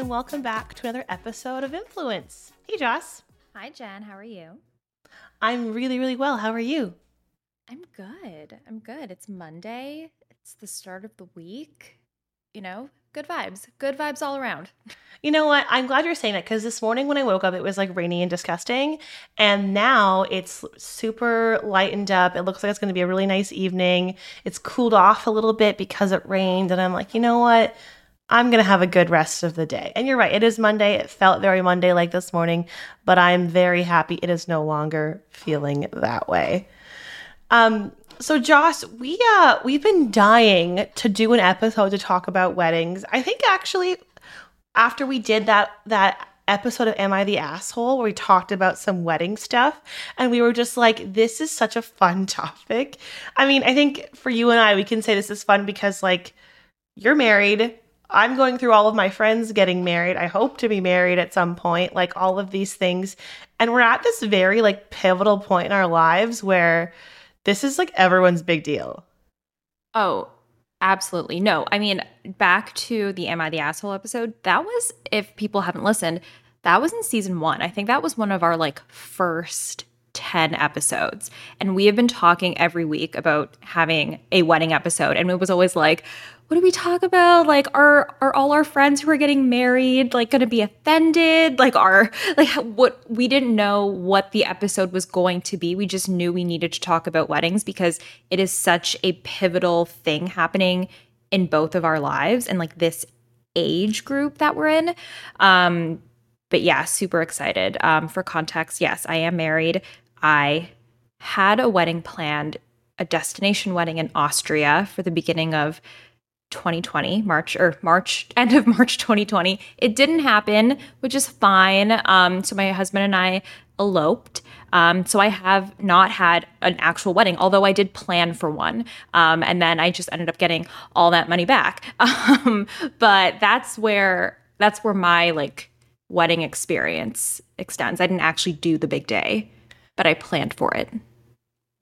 and welcome back to another episode of Influence. Hey, Joss. Hi, Jen. How are you? I'm really, really well. How are you? I'm good. I'm good. It's Monday. It's the start of the week. You know, good vibes. Good vibes all around. You know what? I'm glad you're saying that because this morning when I woke up, it was like rainy and disgusting. And now it's super lightened up. It looks like it's going to be a really nice evening. It's cooled off a little bit because it rained. And I'm like, you know what? I'm going to have a good rest of the day. And you're right. It is Monday. It felt very Monday like this morning, but I'm very happy it is no longer feeling that way. Um, so Joss, we uh we've been dying to do an episode to talk about weddings. I think actually after we did that that episode of Am I the Asshole where we talked about some wedding stuff and we were just like this is such a fun topic. I mean, I think for you and I we can say this is fun because like you're married, I'm going through all of my friends getting married. I hope to be married at some point, like all of these things. And we're at this very like pivotal point in our lives where this is like everyone's big deal. Oh, absolutely. No, I mean, back to the Am I the Asshole episode, that was, if people haven't listened, that was in season one. I think that was one of our like first 10 episodes. And we have been talking every week about having a wedding episode. And it was always like, what do we talk about? Like, are are all our friends who are getting married like going to be offended? Like, are like what we didn't know what the episode was going to be. We just knew we needed to talk about weddings because it is such a pivotal thing happening in both of our lives and like this age group that we're in. Um, but yeah, super excited. Um, for context, yes, I am married. I had a wedding planned, a destination wedding in Austria for the beginning of 2020 march or march end of march 2020 it didn't happen which is fine. Um, so my husband and i eloped. Um, so i have not had an actual wedding although i did plan for one. Um, and then i just ended up getting all that money back. Um, but that's where that's where my like wedding experience extends. I didn't actually do the big day but i planned for it.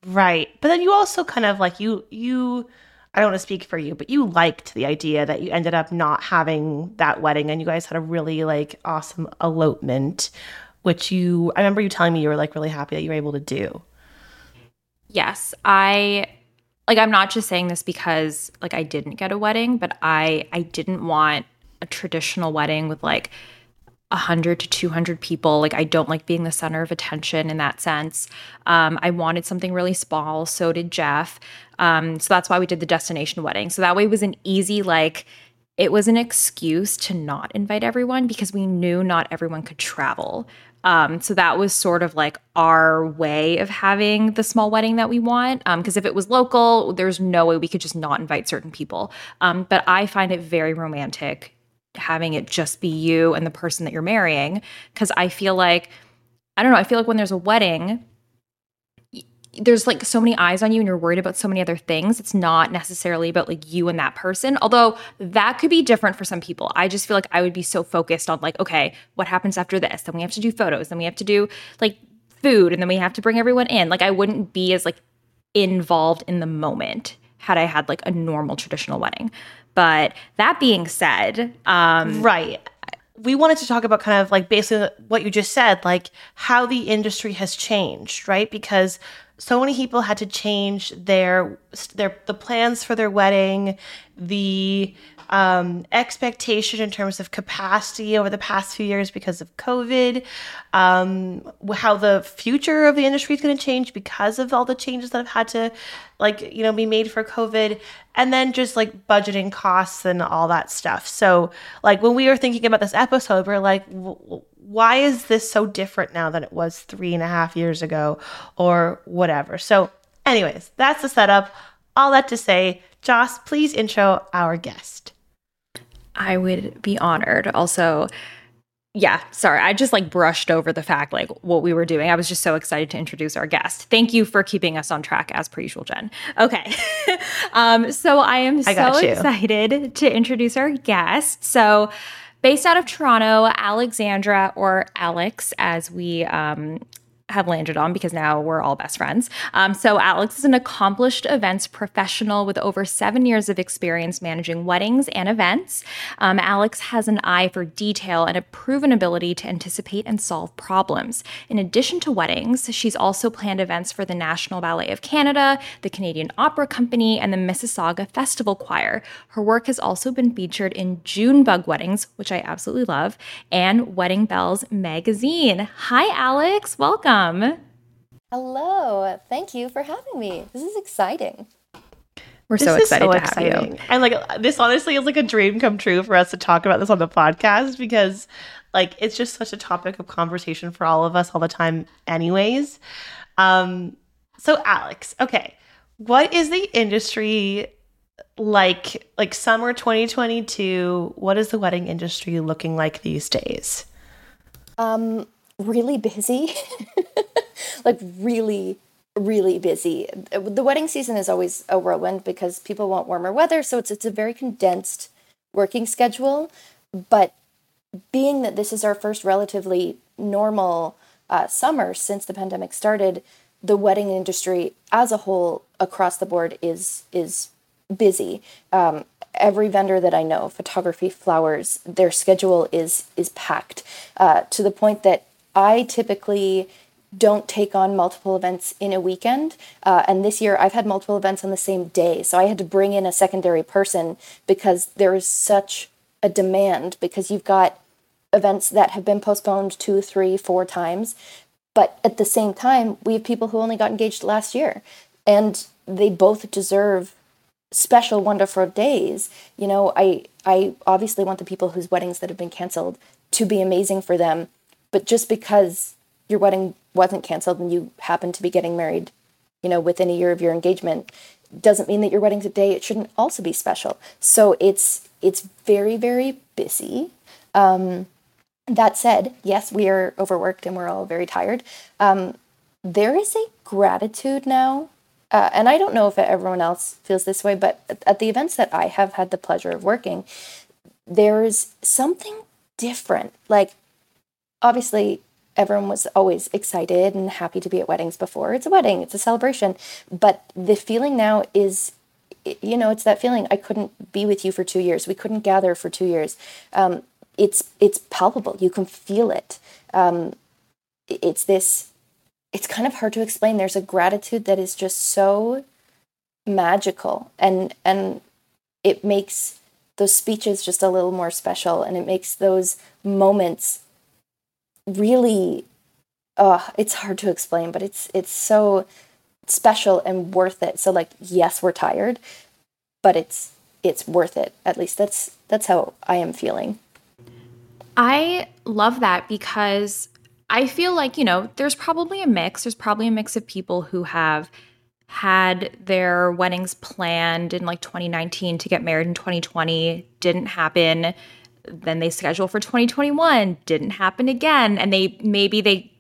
Right. But then you also kind of like you you I don't want to speak for you, but you liked the idea that you ended up not having that wedding and you guys had a really like awesome elopement, which you I remember you telling me you were like really happy that you were able to do. Yes, I like I'm not just saying this because like I didn't get a wedding, but I I didn't want a traditional wedding with like 100 to 200 people. Like, I don't like being the center of attention in that sense. Um, I wanted something really small. So did Jeff. Um, so that's why we did the destination wedding. So that way was an easy, like, it was an excuse to not invite everyone because we knew not everyone could travel. Um, so that was sort of like our way of having the small wedding that we want. Because um, if it was local, there's no way we could just not invite certain people. Um, but I find it very romantic having it just be you and the person that you're marrying. Because I feel like, I don't know, I feel like when there's a wedding, there's like so many eyes on you and you're worried about so many other things. It's not necessarily about like you and that person. Although that could be different for some people. I just feel like I would be so focused on like, okay, what happens after this? Then we have to do photos, then we have to do like food, and then we have to bring everyone in. Like I wouldn't be as like involved in the moment had I had like a normal traditional wedding. But that being said, um right we wanted to talk about kind of like basically what you just said, like how the industry has changed, right? Because so many people had to change their their the plans for their wedding, the um, expectation in terms of capacity over the past few years because of COVID, um, how the future of the industry is going to change because of all the changes that have had to, like, you know, be made for COVID, and then just like budgeting costs and all that stuff. So, like, when we were thinking about this episode, we're like, why is this so different now than it was three and a half years ago or whatever? So, anyways, that's the setup. All that to say, Joss, please intro our guest. I would be honored. Also, yeah, sorry. I just like brushed over the fact like what we were doing. I was just so excited to introduce our guest. Thank you for keeping us on track as per usual, Jen. Okay. um, so I am I so excited to introduce our guest. So based out of Toronto, Alexandra or Alex, as we um, have landed on because now we're all best friends. Um, so, Alex is an accomplished events professional with over seven years of experience managing weddings and events. Um, Alex has an eye for detail and a proven ability to anticipate and solve problems. In addition to weddings, she's also planned events for the National Ballet of Canada, the Canadian Opera Company, and the Mississauga Festival Choir. Her work has also been featured in Junebug Weddings, which I absolutely love, and Wedding Bells magazine. Hi, Alex. Welcome welcome. Hello. Thank you for having me. This is exciting. We're so excited so to exciting. have you. And like this honestly is like a dream come true for us to talk about this on the podcast because like it's just such a topic of conversation for all of us all the time anyways. Um so Alex, okay. What is the industry like like summer 2022? What is the wedding industry looking like these days? Um really busy. like really really busy. The wedding season is always a whirlwind because people want warmer weather, so it's it's a very condensed working schedule. But being that this is our first relatively normal uh, summer since the pandemic started, the wedding industry as a whole across the board is is busy. Um, every vendor that I know, photography, flowers, their schedule is is packed uh, to the point that I typically don't take on multiple events in a weekend. Uh, and this year I've had multiple events on the same day. So I had to bring in a secondary person because there is such a demand because you've got events that have been postponed two, three, four times. But at the same time, we have people who only got engaged last year and they both deserve special wonderful days you know i i obviously want the people whose weddings that have been canceled to be amazing for them but just because your wedding wasn't canceled and you happen to be getting married, you know, within a year of your engagement, doesn't mean that your wedding today it shouldn't also be special. So it's it's very very busy. Um, that said, yes, we are overworked and we're all very tired. Um, there is a gratitude now, uh, and I don't know if everyone else feels this way, but at the events that I have had the pleasure of working, there's something different. Like obviously everyone was always excited and happy to be at weddings before. It's a wedding, it's a celebration. But the feeling now is, you know, it's that feeling I couldn't be with you for two years. We couldn't gather for two years. Um, it's it's palpable. You can feel it. Um, it's this. It's kind of hard to explain. There's a gratitude that is just so magical, and and it makes those speeches just a little more special, and it makes those moments really uh it's hard to explain but it's it's so special and worth it. So like yes we're tired but it's it's worth it. At least that's that's how i am feeling. I love that because i feel like you know there's probably a mix. There's probably a mix of people who have had their weddings planned in like 2019 to get married in 2020 didn't happen then they schedule for 2021 didn't happen again and they maybe they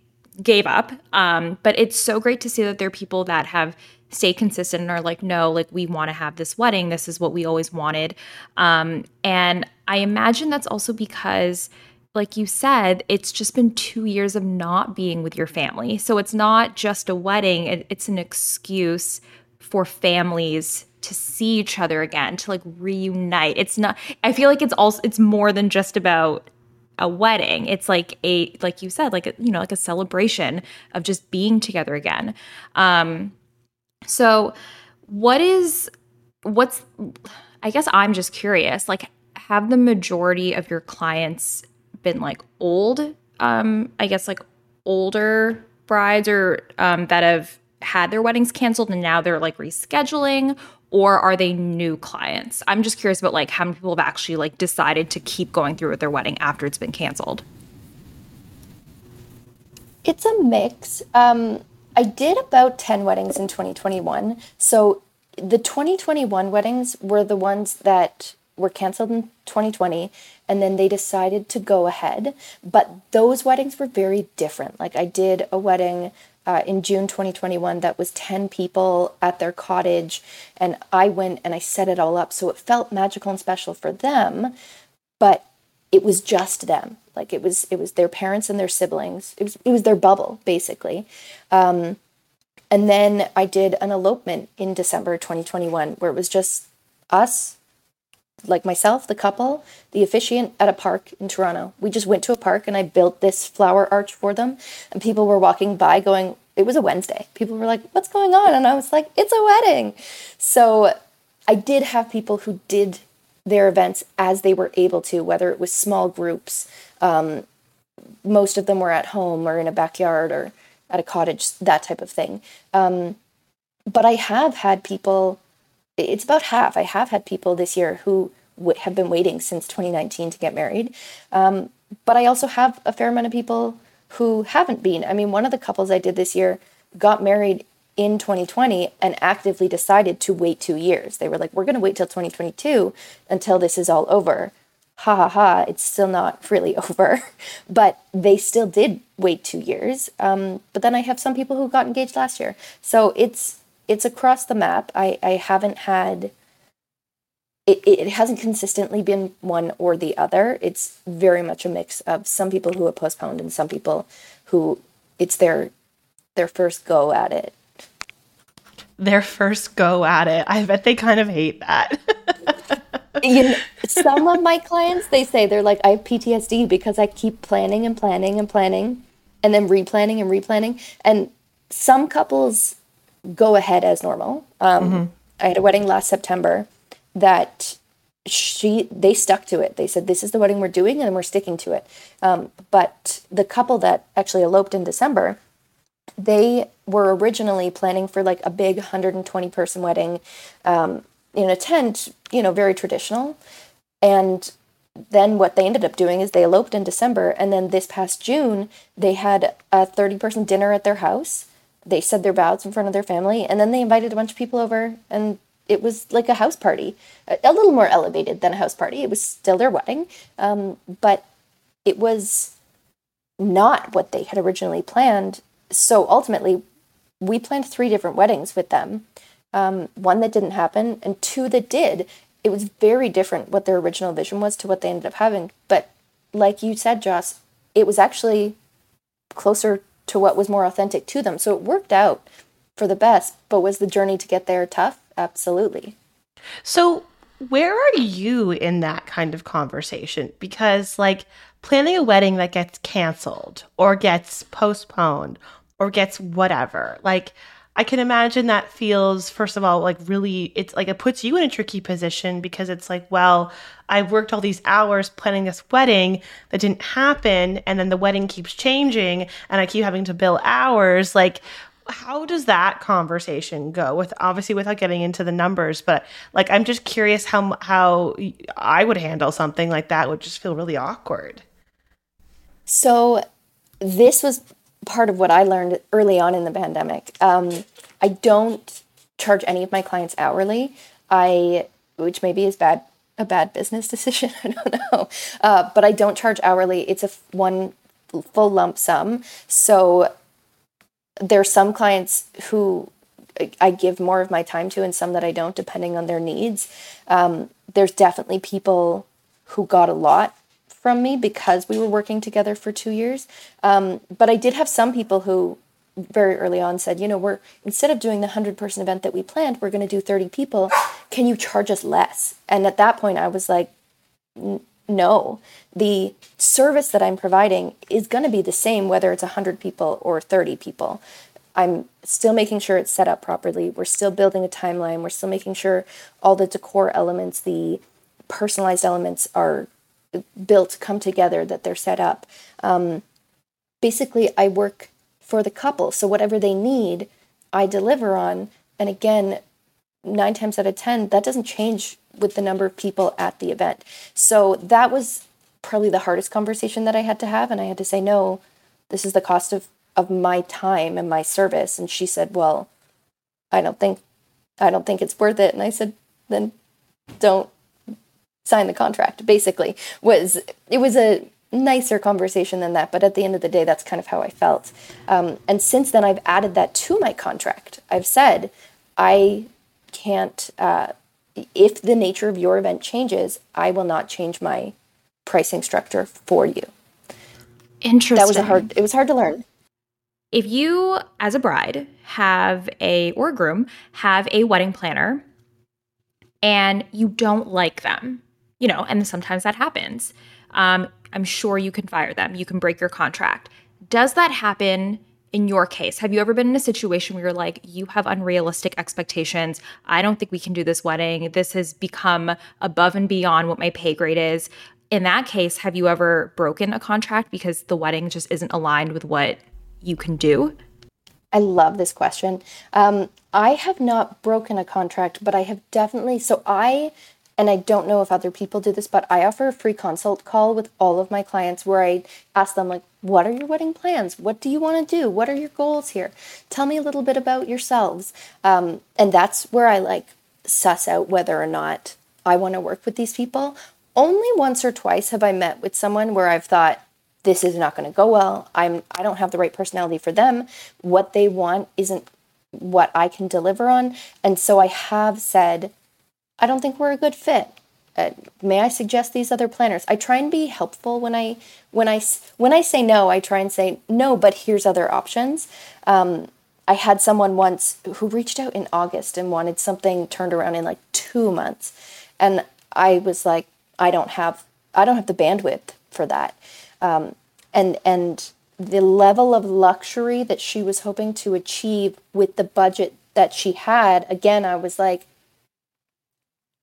gave up. Um, but it's so great to see that there are people that have stayed consistent and are like no like we want to have this wedding. This is what we always wanted. Um, and i imagine that's also because like you said it's just been two years of not being with your family. So it's not just a wedding. It, it's an excuse for families to see each other again, to like reunite. It's not I feel like it's also it's more than just about a wedding. It's like a like you said, like a, you know, like a celebration of just being together again. Um so what is what's I guess I'm just curious, like have the majority of your clients been like old um I guess like older brides or um that have had their weddings canceled and now they're like rescheduling or are they new clients? I'm just curious about like how many people have actually like decided to keep going through with their wedding after it's been canceled. It's a mix. Um, I did about 10 weddings in 2021. So the 2021 weddings were the ones that were canceled in 2020 and then they decided to go ahead. But those weddings were very different. Like I did a wedding uh, in June 2021 that was 10 people at their cottage. And I went and I set it all up. So it felt magical and special for them, but it was just them. Like it was it was their parents and their siblings. It was it was their bubble basically. Um, and then I did an elopement in December 2021 where it was just us, like myself, the couple, the officiant at a park in Toronto. We just went to a park and I built this flower arch for them. And people were walking by going, it was a Wednesday. People were like, what's going on? And I was like, it's a wedding. So I did have people who did their events as they were able to, whether it was small groups. Um, most of them were at home or in a backyard or at a cottage, that type of thing. Um, but I have had people, it's about half. I have had people this year who w- have been waiting since 2019 to get married. Um, but I also have a fair amount of people who haven't been. I mean, one of the couples I did this year got married in 2020 and actively decided to wait two years. They were like, we're going to wait till 2022 until this is all over. Ha ha ha, it's still not really over. but they still did wait two years. Um, but then I have some people who got engaged last year. So it's it's across the map. I, I haven't had it, it hasn't consistently been one or the other. It's very much a mix of some people who have postponed and some people who it's their their first go at it their first go at it. I bet they kind of hate that. you know, some of my clients, they say they're like, I have PTSD because I keep planning and planning and planning and then replanning and replanning. And some couples go ahead as normal. Um, mm-hmm. I had a wedding last September that she they stuck to it. They said this is the wedding we're doing and we're sticking to it. Um, but the couple that actually eloped in December, they were originally planning for like a big 120 person wedding um, in a tent, you know, very traditional. And then what they ended up doing is they eloped in December. And then this past June, they had a 30 person dinner at their house. They said their vows in front of their family. And then they invited a bunch of people over. And it was like a house party, a, little more elevated than a house party. It was still their wedding. Um, but it was not what they had originally planned so ultimately, we planned three different weddings with them um, one that didn't happen, and two that did. It was very different what their original vision was to what they ended up having. But like you said, Joss, it was actually closer to what was more authentic to them. So it worked out for the best. But was the journey to get there tough? Absolutely. So, where are you in that kind of conversation? Because, like, planning a wedding that gets canceled or gets postponed or gets whatever. Like, I can imagine that feels, first of all, like really, it's like it puts you in a tricky position because it's like, well, I've worked all these hours planning this wedding that didn't happen. And then the wedding keeps changing and I keep having to bill hours. Like, how does that conversation go with obviously without getting into the numbers but like i'm just curious how how i would handle something like that would just feel really awkward so this was part of what I learned early on in the pandemic. Um, I don't charge any of my clients hourly. I, which maybe is bad, a bad business decision. I don't know, uh, but I don't charge hourly. It's a one full lump sum. So there are some clients who I give more of my time to, and some that I don't, depending on their needs. Um, there's definitely people who got a lot from me because we were working together for two years. Um, but I did have some people who very early on said, you know, we're instead of doing the 100 person event that we planned, we're going to do 30 people. Can you charge us less? And at that point, I was like, no. The service that I'm providing is going to be the same whether it's 100 people or 30 people. I'm still making sure it's set up properly. We're still building a timeline. We're still making sure all the decor elements, the personalized elements are built come together that they're set up. Um, basically i work for the couple. So whatever they need i deliver on. And again nine times out of ten that doesn't change with the number of people at the event. So that was probably the hardest conversation that i had to have. And i had to say no this is the cost of of my time and my service. And she said well i don't think i don't think it's worth it. And i said then don't sign the contract basically was it was a nicer conversation than that but at the end of the day that's kind of how i felt um, and since then i've added that to my contract i've said i can't uh, if the nature of your event changes i will not change my pricing structure for you Interesting. That was a hard. It was hard to learn. If you, as a bride, have a or groom have a wedding planner, and you don't like them, you know, and sometimes that happens. Um, I'm sure you can fire them. You can break your contract. Does that happen in your case? Have you ever been in a situation where you're like, you have unrealistic expectations? I don't think we can do this wedding. This has become above and beyond what my pay grade is. In that case, have you ever broken a contract because the wedding just isn't aligned with what you can do? I love this question. Um, I have not broken a contract, but I have definitely. So I and I don't know if other people do this, but I offer a free consult call with all of my clients where I ask them, like, what are your wedding plans? What do you want to do? What are your goals here? Tell me a little bit about yourselves. Um, and that's where I like suss out whether or not I want to work with these people. Only once or twice have I met with someone where I've thought, this is not going to go well. I'm I don't have the right personality for them. What they want isn't what I can deliver on. And so I have said, I don't think we're a good fit. Uh, may I suggest these other planners? I try and be helpful when I when I when I say no. I try and say no, but here's other options. Um, I had someone once who reached out in August and wanted something turned around in like two months, and I was like, I don't have I don't have the bandwidth for that, um, and and the level of luxury that she was hoping to achieve with the budget that she had. Again, I was like,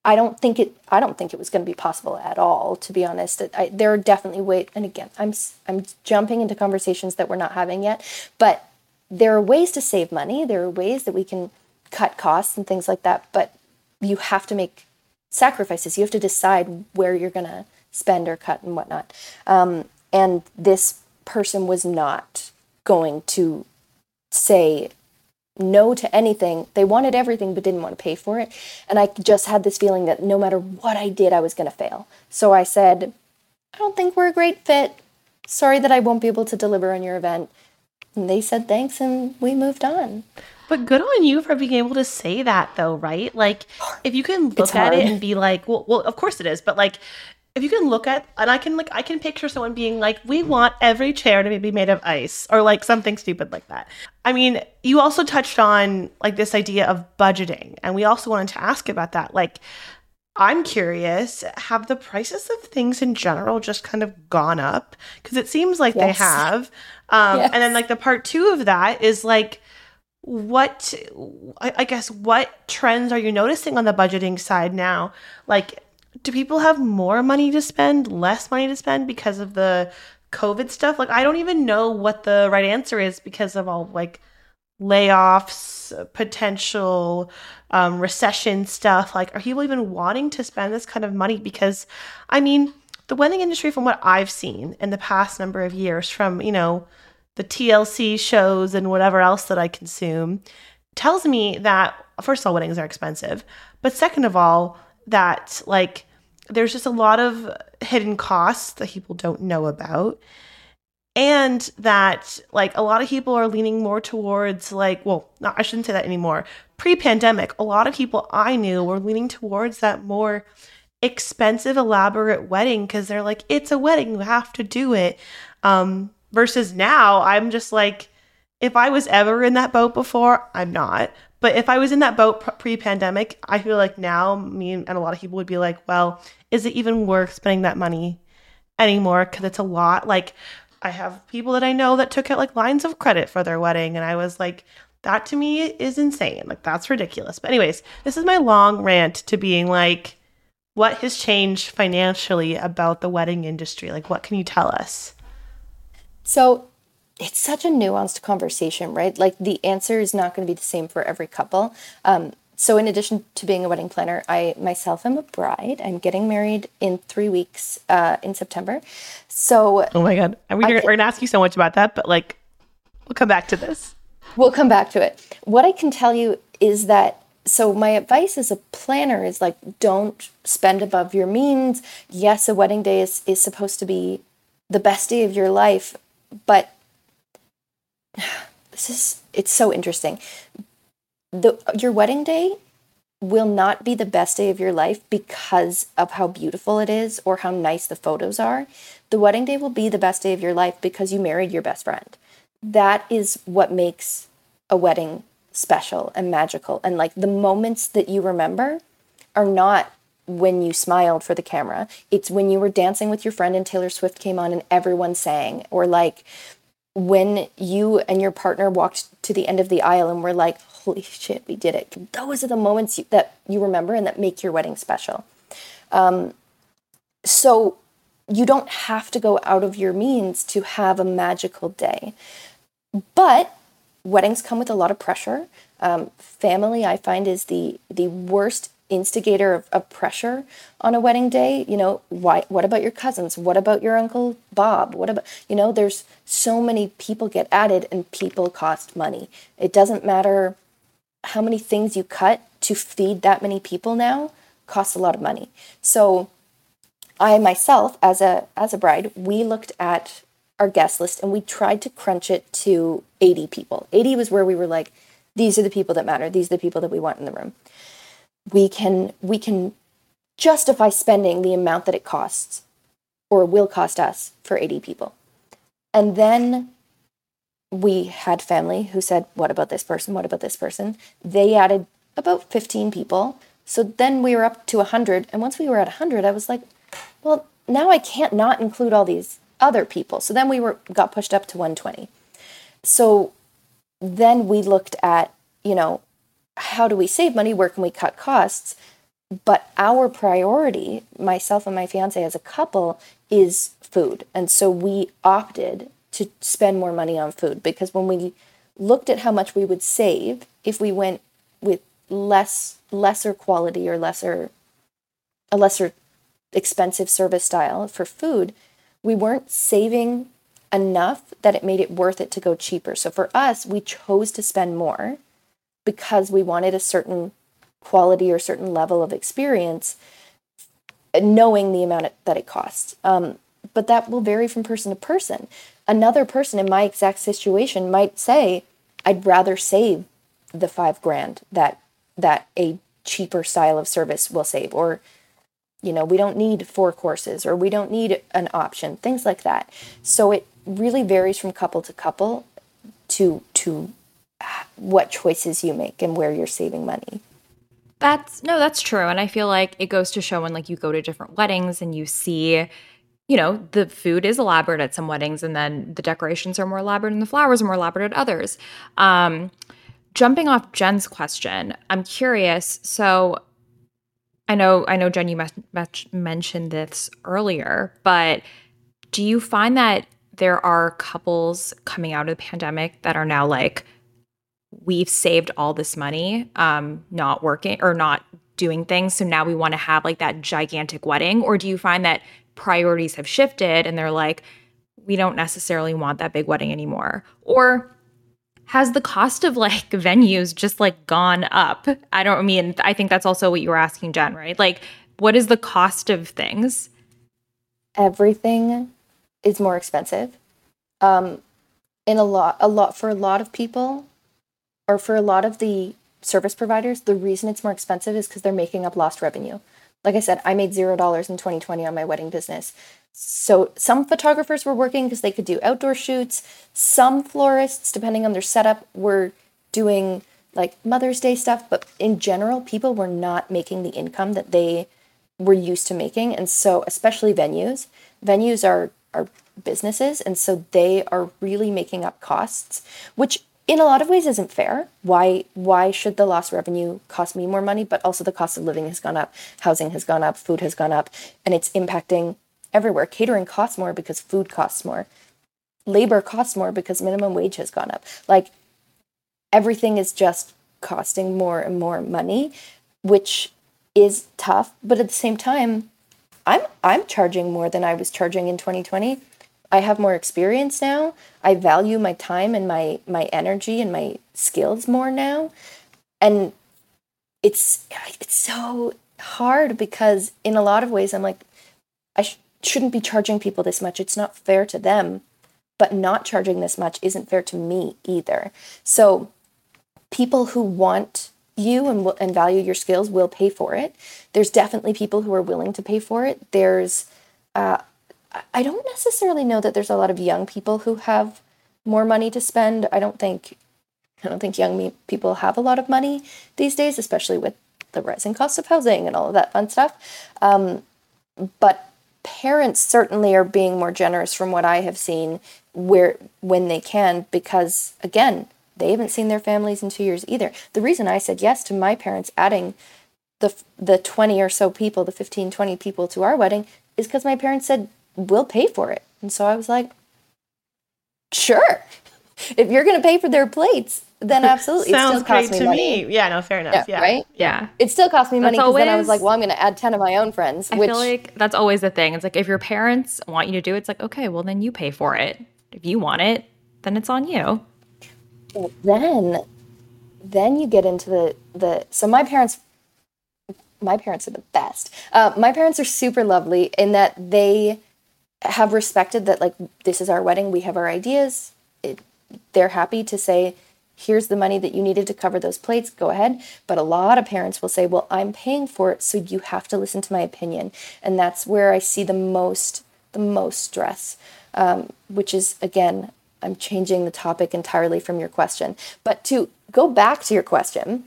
I don't think it. I don't think it was going to be possible at all. To be honest, I, there are definitely ways. And again, I'm I'm jumping into conversations that we're not having yet, but there are ways to save money. There are ways that we can cut costs and things like that. But you have to make sacrifices. You have to decide where you're going to spend or cut and whatnot. Um, and this person was not going to say no to anything. They wanted everything but didn't want to pay for it. And I just had this feeling that no matter what I did, I was going to fail. So I said, I don't think we're a great fit. Sorry that I won't be able to deliver on your event. And they said thanks and we moved on. But good on you for being able to say that though, right? Like if you can look at it and be like, well, well, of course it is, but like if you can look at and I can like I can picture someone being like, we want every chair to be made of ice or like something stupid like that. I mean, you also touched on like this idea of budgeting, and we also wanted to ask about that. Like, I'm curious, have the prices of things in general just kind of gone up? Because it seems like yes. they have. Um, yes. And then like the part two of that is like what I, guess what trends are you noticing on the budgeting side now like do people have more money to spend, less money to spend because of the COVID stuff? Like, I don't even know what the right answer is because of all like layoffs, potential um, recession stuff. Like, are people even wanting to spend this kind of money? Because, I mean, the wedding industry, from what I've seen in the past number of years, from, you know, the TLC shows and whatever else that I consume, tells me that, first of all, weddings are expensive. But second of all, that like there's just a lot of hidden costs that people don't know about. And that like a lot of people are leaning more towards like well i shouldn't say that anymore. Pre-pandemic a lot of people i knew were leaning towards that more expensive elaborate wedding because they're like it's a wedding you have to do it. Um versus now i'm just like if i was ever in that boat before i'm not but if I was in that boat pre pandemic, I feel like now me and a lot of people would be like, well, is it even worth spending that money anymore? Because it's a lot. Like, I have people that I know that took out like lines of credit for their wedding. And I was like, that to me is insane. Like, that's ridiculous. But, anyways, this is my long rant to being like, what has changed financially about the wedding industry? Like, what can you tell us? So, it's such a nuanced conversation, right? Like the answer is not going to be the same for every couple. Um, so, in addition to being a wedding planner, I myself am a bride. I'm getting married in three weeks uh, in September. So, oh my god, we're, we're going to ask you so much about that, but like, we'll come back to this. We'll come back to it. What I can tell you is that so my advice as a planner is like don't spend above your means yes a wedding day is, is supposed to be the best day of your life but this is it's so interesting. The your wedding day will not be the best day of your life because of how beautiful it is or how nice the photos are. The wedding day will be the best day of your life because you married your best friend. That is what makes a wedding special and magical. And like the moments that you remember are not when you smiled for the camera. It's when you were dancing with your friend and Taylor Swift came on and everyone sang, or like when you and your partner walked to the end of the aisle and were like, holy shit, we did it. Those are the moments you, that you remember and that make your wedding special. Um, so you don't have to go out of your means to have a magical day. But weddings come with a lot of pressure. Um, family, I find, is the the worst instigator of, of, pressure on a wedding day you know why what about your cousins? What about your uncle bob? What about you know there's so many people get added and people cost money. It doesn't matter how many things you cut to feed that many people now costs a lot of money. So i myself as a as a bride we looked at our guest list and we tried to crunch it to 80 people. 80 was where we were like these are the people that matter. These are the people that we want in the room we can we can justify spending the amount that it costs or will cost us for 80 people. And then we had family who said, What about this person? What about this person? They added about 15 people. So then we were up to 100. And once we were at 100, I was like, Well, now I can't not include all these other people. So then we were got pushed up to 120. So then we looked at, you know, how do we save money? Where can we cut costs? But our priority, myself and my fiance as a couple, is food. And so we opted to spend more money on food because when we looked at how much we would save if we went with less lesser quality or lesser a lesser expensive service style for food, we weren't saving enough that it made it worth it to go cheaper. So for us, we chose to spend more because we wanted a certain quality or certain level of experience, knowing the amount that it costs. Um, but that will vary from person to person. Another person in my exact situation might say, I'd rather save the five grand that that a cheaper style of service will save or you know we don't need four courses or we don't need an option things like that so it really varies from couple to couple to to what choices you make and where you're saving money. That's no, that's true. And I feel like it goes to show when like you go to different weddings and you see, you know, the food is elaborate at some weddings and then the decorations are more elaborate and the flowers are more elaborate at others. Um, jumping off Jen's question, I'm curious. So I know, I know, Jen, you mentioned this earlier, but do you find that there are couples coming out of the pandemic that are now like, we've saved all this money um, not working or not doing things. So now we want to have like that gigantic wedding? Or do you find that priorities have shifted and they're like, we don't necessarily want that big wedding anymore? Or has the cost of like venues just like gone up? I don't mean, I think that's also what you were asking, Jen, right? Like, what is the cost of things? Everything is more expensive. Um, in a lot, a lot for a lot of people, or for a lot of the service providers, the reason it's more expensive is because they're making up lost revenue. Like I said, I made zero dollars in 2020 on my wedding business. So some photographers were working because they could do outdoor shoots. Some florists, depending on their setup, were doing like Mother's Day stuff. But in general, people were not making the income that they were used to making. And so, especially venues, venues are, are businesses. And so they are really making up costs, which in a lot of ways isn't fair. Why why should the lost revenue cost me more money? But also the cost of living has gone up, housing has gone up, food has gone up, and it's impacting everywhere. Catering costs more because food costs more. Labor costs more because minimum wage has gone up. Like everything is just costing more and more money, which is tough, but at the same time, I'm I'm charging more than I was charging in 2020 I have more experience now. I value my time and my my energy and my skills more now. And it's it's so hard because in a lot of ways I'm like I sh- shouldn't be charging people this much. It's not fair to them, but not charging this much isn't fair to me either. So people who want you and and value your skills will pay for it. There's definitely people who are willing to pay for it. There's uh, I don't necessarily know that there's a lot of young people who have more money to spend. I don't think I don't think young people have a lot of money these days, especially with the rising cost of housing and all of that fun stuff. Um, but parents certainly are being more generous from what I have seen where when they can because again they haven't seen their families in two years either. The reason I said yes to my parents adding the the 20 or so people, the 15, 20 people to our wedding is because my parents said, we'll pay for it. And so I was like, sure. If you're going to pay for their plates, then absolutely. Sounds it still great me to money. me. Yeah, no, fair enough. Yeah, yeah. right. Yeah, it still cost me money because then I was like, well, I'm going to add ten of my own friends. I which... feel like that's always the thing. It's like if your parents want you to do it, it's like okay, well then you pay for it. If you want it, then it's on you then then you get into the the so my parents my parents are the best uh, my parents are super lovely in that they have respected that like this is our wedding we have our ideas. It, they're happy to say here's the money that you needed to cover those plates go ahead. But a lot of parents will say well i'm paying for it so you have to listen to my opinion. And that's where i see the most the most stress um, which is again I'm changing the topic entirely from your question. But to go back to your question,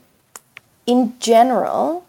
in general,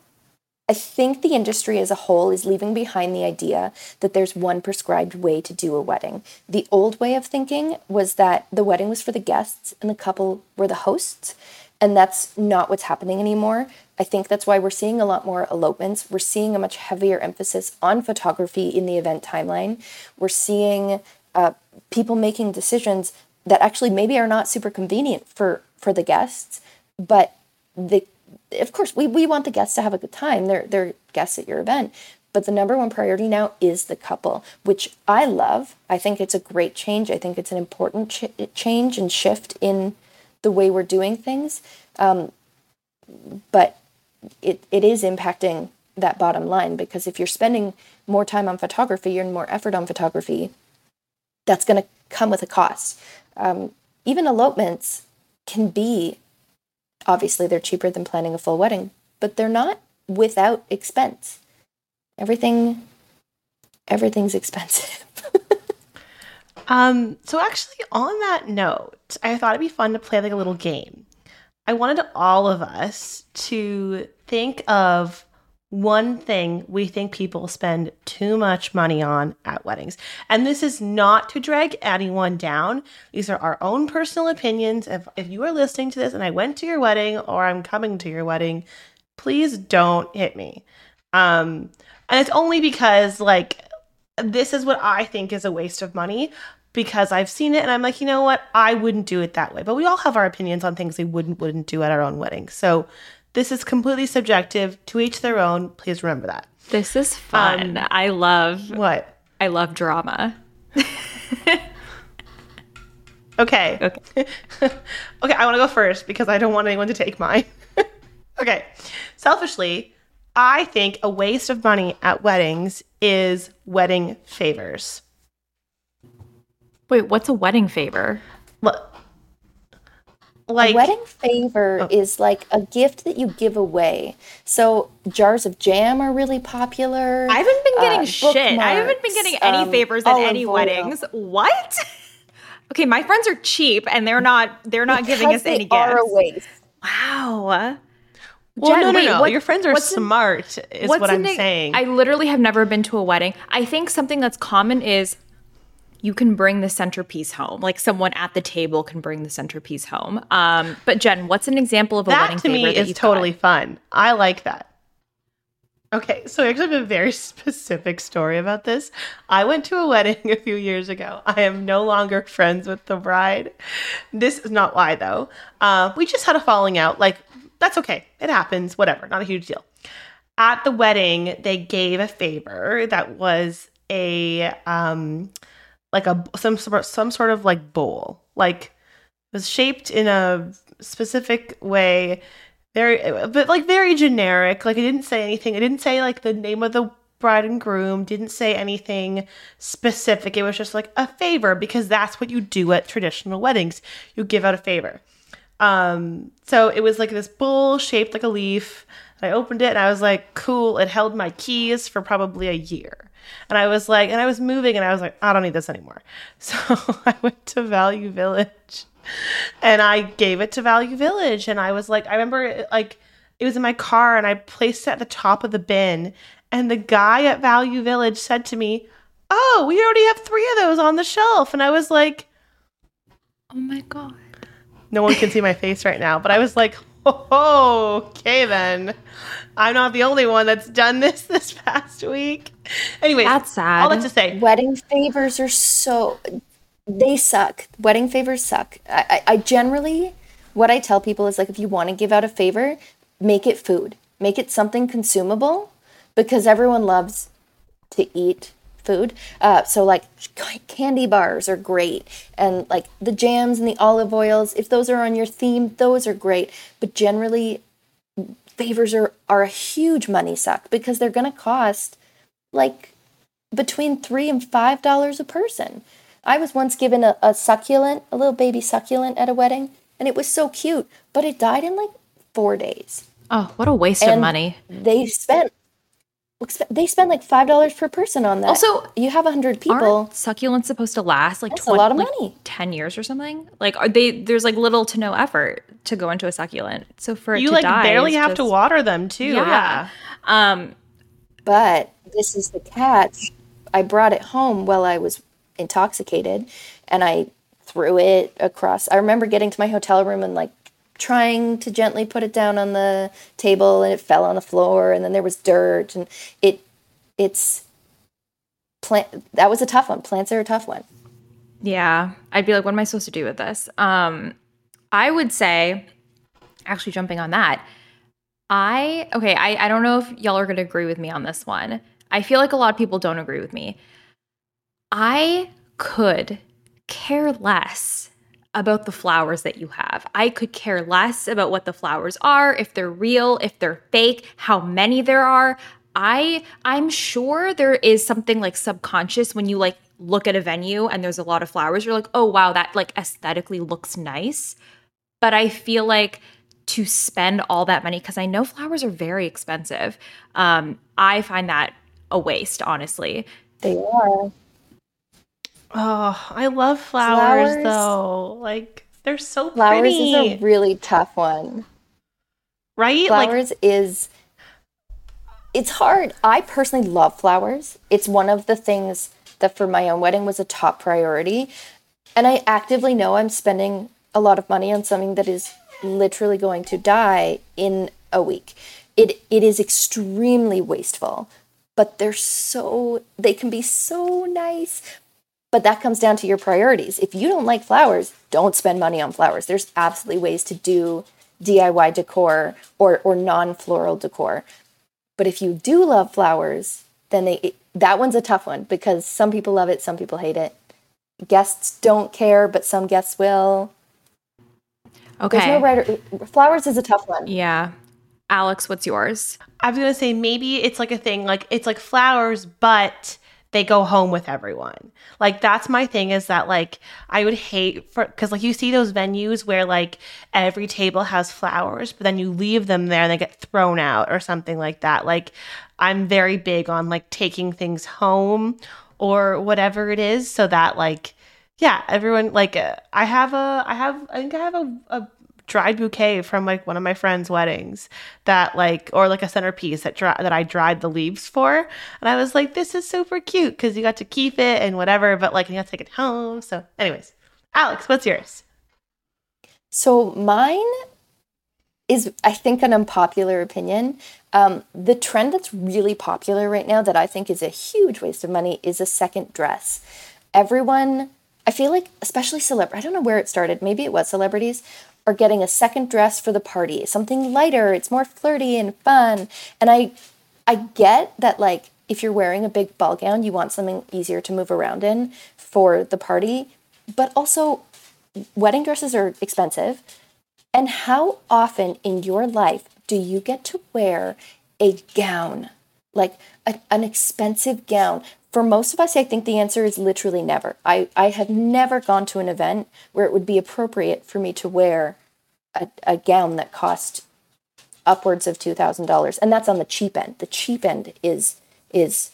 I think the industry as a whole is leaving behind the idea that there's one prescribed way to do a wedding. The old way of thinking was that the wedding was for the guests and the couple were the hosts. And that's not what's happening anymore. I think that's why we're seeing a lot more elopements. We're seeing a much heavier emphasis on photography in the event timeline. We're seeing uh, people making decisions that actually maybe are not super convenient for for the guests, but the of course we, we want the guests to have a good time. They're they're guests at your event. But the number one priority now is the couple, which I love. I think it's a great change. I think it's an important ch- change and shift in the way we're doing things. Um, but it, it is impacting that bottom line because if you're spending more time on photography and more effort on photography, that's going to come with a cost. Um, even elopements can be, obviously, they're cheaper than planning a full wedding, but they're not without expense. Everything, everything's expensive. um, so actually, on that note, I thought it'd be fun to play like a little game. I wanted all of us to think of one thing we think people spend too much money on at weddings. And this is not to drag anyone down. These are our own personal opinions. If, if you are listening to this and I went to your wedding or I'm coming to your wedding, please don't hit me. Um, and it's only because, like, this is what I think is a waste of money because I've seen it and I'm like, you know what? I wouldn't do it that way. But we all have our opinions on things we wouldn't wouldn't do at our own wedding. So this is completely subjective, to each their own. Please remember that. This is fun. Um, I love what? I love drama. okay. Okay. okay, I want to go first because I don't want anyone to take mine. okay. Selfishly, I think a waste of money at weddings is wedding favors. Wait, what's a wedding favor? Look, like a wedding favor oh. is like a gift that you give away. So jars of jam are really popular. I haven't been getting uh, shit. I haven't been getting any um, favors at any weddings. What? okay, my friends are cheap and they're not they're not because giving us any gifts. Are a waste. Wow. Well, Jen, no, no, wait, no. What, Your friends are smart, is what I'm saying. I literally have never been to a wedding. I think something that's common is you can bring the centerpiece home. Like someone at the table can bring the centerpiece home. Um, but Jen, what's an example of a that wedding to me is totally fun. I like that. Okay, so I actually have a very specific story about this. I went to a wedding a few years ago. I am no longer friends with the bride. This is not why though. Uh, we just had a falling out. Like that's okay. It happens. Whatever. Not a huge deal. At the wedding, they gave a favor that was a um like a some sort some sort of like bowl. Like it was shaped in a specific way, very but like very generic. Like it didn't say anything. It didn't say like the name of the bride and groom. Didn't say anything specific. It was just like a favor because that's what you do at traditional weddings. You give out a favor. Um, so it was like this bowl shaped like a leaf. I opened it and I was like, cool. It held my keys for probably a year. And I was like, and I was moving and I was like, I don't need this anymore. So I went to Value Village and I gave it to Value Village. And I was like, I remember it, like it was in my car and I placed it at the top of the bin. And the guy at Value Village said to me, Oh, we already have three of those on the shelf. And I was like, Oh my god. no one can see my face right now, but I was like, oh, okay then. I'm not the only one that's done this this past week. Anyway, That's sad. all that to say, Wedding favors are so they suck. Wedding favors suck. I, I, I generally what I tell people is like if you want to give out a favor, make it food. Make it something consumable because everyone loves to eat food. Uh, so like candy bars are great, and like the jams and the olive oils. If those are on your theme, those are great. But generally, favors are are a huge money suck because they're gonna cost like between three and five dollars a person. I was once given a, a succulent, a little baby succulent at a wedding, and it was so cute, but it died in like four days. oh, what a waste of money. They spent they spend like five dollars per person on that. Also, you have a hundred people. Aren't succulents supposed to last like That's a lot of like money. 10 years or something? Like are they there's like little to no effort to go into a succulent. So for it you to like die barely is have to water them too. Yeah. Yeah. Um But this is the catch. I brought it home while I was intoxicated and I threw it across. I remember getting to my hotel room and like trying to gently put it down on the table and it fell on the floor and then there was dirt and it it's plant that was a tough one. Plants are a tough one. Yeah, I'd be like, what am I supposed to do with this? Um, I would say, actually, jumping on that, I okay, I I don't know if y'all are going to agree with me on this one. I feel like a lot of people don't agree with me. I could care less about the flowers that you have. I could care less about what the flowers are, if they're real, if they're fake, how many there are. I I'm sure there is something like subconscious when you like look at a venue and there's a lot of flowers you're like, "Oh wow, that like aesthetically looks nice." But I feel like to spend all that money cuz I know flowers are very expensive. Um I find that a waste, honestly. They are. Oh, I love flowers, Flowers- though. Like they're so Flowers pretty, is a really tough one. right? Like flowers is it's hard i personally love flowers it's one of the things that for my own wedding was a top priority and i actively know i'm spending a lot of money on something that is literally going to die in a week it it is extremely wasteful but they're so they can be so nice but that comes down to your priorities. If you don't like flowers, don't spend money on flowers. There's absolutely ways to do DIY decor or or non-floral decor. But if you do love flowers, then they it- that one's a tough one because some people love it, some people hate it. Guests don't care, but some guests will. Okay. There's no right or, flowers is a tough one. yeah. Alex, what's yours? I was gonna say maybe it's like a thing, like it's like flowers, but they go home with everyone. Like that's my thing is that like I would hate for because like you see those venues where like every table has flowers, but then you leave them there and they get thrown out or something like that. Like I'm very big on like taking things home or whatever it is, so that like yeah, everyone like uh, I have a I have I think I have a, a dried bouquet from like one of my friends' weddings that like or like a centerpiece that dry, that I dried the leaves for, and I was like, this is super cute because you got to keep it and whatever, but like you got to take it home. So, anyways, Alex, what's yours? So mine is, I think, an unpopular opinion. Um, the trend that's really popular right now that I think is a huge waste of money is a second dress. Everyone, I feel like, especially celeb, I don't know where it started. Maybe it was celebrities are getting a second dress for the party, something lighter. It's more flirty and fun. And I, I get that like if you're wearing a big ball gown, you want something easier to move around in for the party, but also wedding dresses are expensive. And how often in your life do you get to wear a gown? Like a, an expensive gown? For most of us, I think the answer is literally never. I, I have never gone to an event where it would be appropriate for me to wear a, a gown that cost upwards of two thousand dollars, and that's on the cheap end. The cheap end is is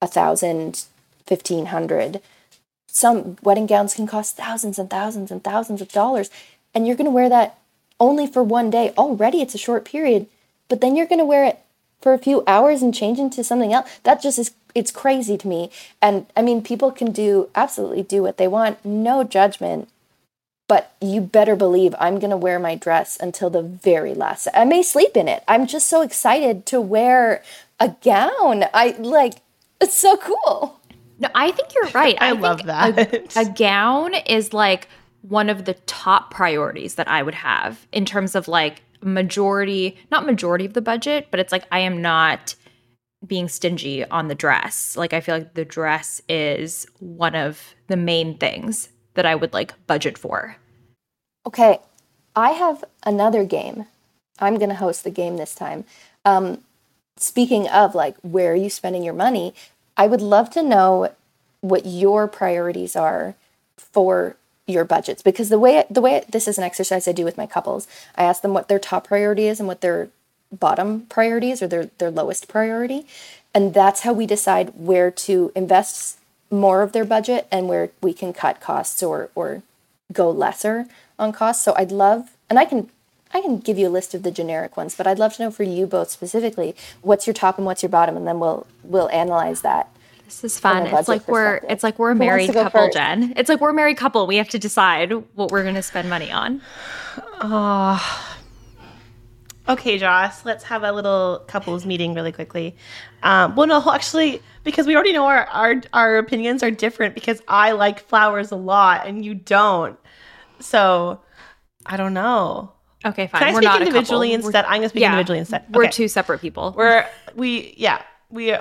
a thousand, fifteen hundred. Some wedding gowns can cost thousands and thousands and thousands of dollars, and you're going to wear that only for one day. Already, it's a short period, but then you're going to wear it for a few hours and change into something else. That just is it's crazy to me. And I mean, people can do absolutely do what they want, no judgment. But you better believe I'm going to wear my dress until the very last. I may sleep in it. I'm just so excited to wear a gown. I like it's so cool. No, I think you're right. I, love that. A, a gown is like one of the top priorities that I would have in terms of like majority, not majority of the budget, but it's like I am not being stingy on the dress. Like I feel like the dress is one of the main things that I would like budget for. Okay, I have another game. I'm going to host the game this time. Um, speaking of like where are you spending your money, I would love to know what your priorities are for your budgets because the way the way this is an exercise I do with my couples, I ask them what their top priority is and what their bottom priorities or their their lowest priority, and that's how we decide where to invest more of their budget and where we can cut costs or or go lesser on costs. So I'd love and I can I can give you a list of the generic ones, but I'd love to know for you both specifically what's your top and what's your bottom and then we'll we'll analyze that. This is fun. It's like we're it's like we're a married couple, first? Jen. It's like we're a married couple. We have to decide what we're going to spend money on. Oh. Okay, Joss, let's have a little couples meeting really quickly. Um, well, no, actually, because we already know our, our our opinions are different because I like flowers a lot and you don't. So, I don't know. Okay, fine. Can I we're speak not individually instead? I'm gonna speak yeah, individually instead. We're two separate people. We're we yeah we.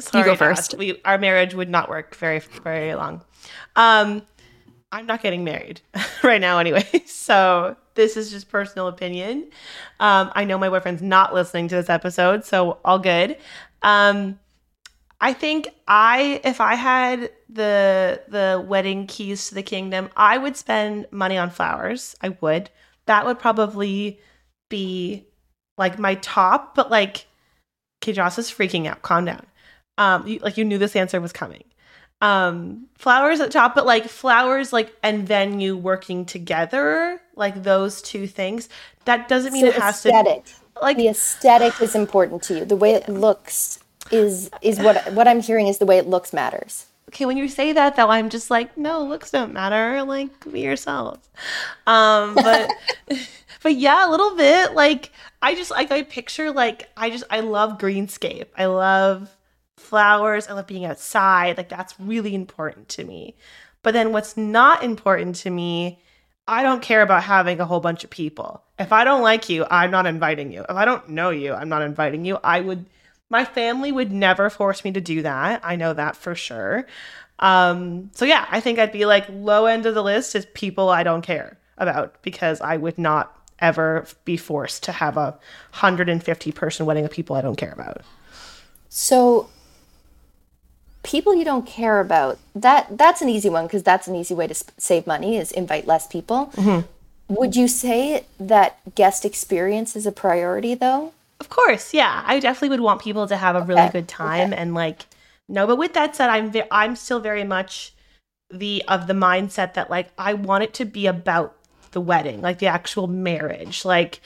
Sorry, go first. We our marriage would not work very very long. Um, I'm not getting married right now anyway, so this is just personal opinion. Um, I know my boyfriend's not listening to this episode, so all good. Um, I think I if I had the the wedding keys to the kingdom, I would spend money on flowers. I would. That would probably be like my top, but like okay, Joss is freaking out. Calm down. Um, you, like you knew this answer was coming. Um, flowers at the top, but like flowers, like and venue working together, like those two things. That doesn't mean So it has aesthetic. to like the aesthetic is important to you. The way it looks is is what what I'm hearing is the way it looks matters. okay when you say that though i'm just like no looks don't matter. Like be yourself. um but but yeah a little bit. Like i just like i picture like i just i love greenscape. I love flowers. I love being outside. Like that's really important to me. But then what's not important to me i don't care about having a whole bunch of people. If i don't like you i'm not inviting you. If i don't know you i'm not inviting you. I would my family would never force me to do that. I know that for sure. Um, so yeah, I think I'd be like low end of the list is people I don't care about because I would not ever be forced to have a 150 person wedding of people I don't care about. So people you don't care about that that's an easy one because that's an easy way to sp- save money is invite less people. Would you say that guest experience is a priority though? Of course, yeah. I definitely would want people to have a really Okay, good time and like no, but with that said, I'm ve- I'm still very much the of the mindset that like I want it to be about the wedding, like the actual marriage. Like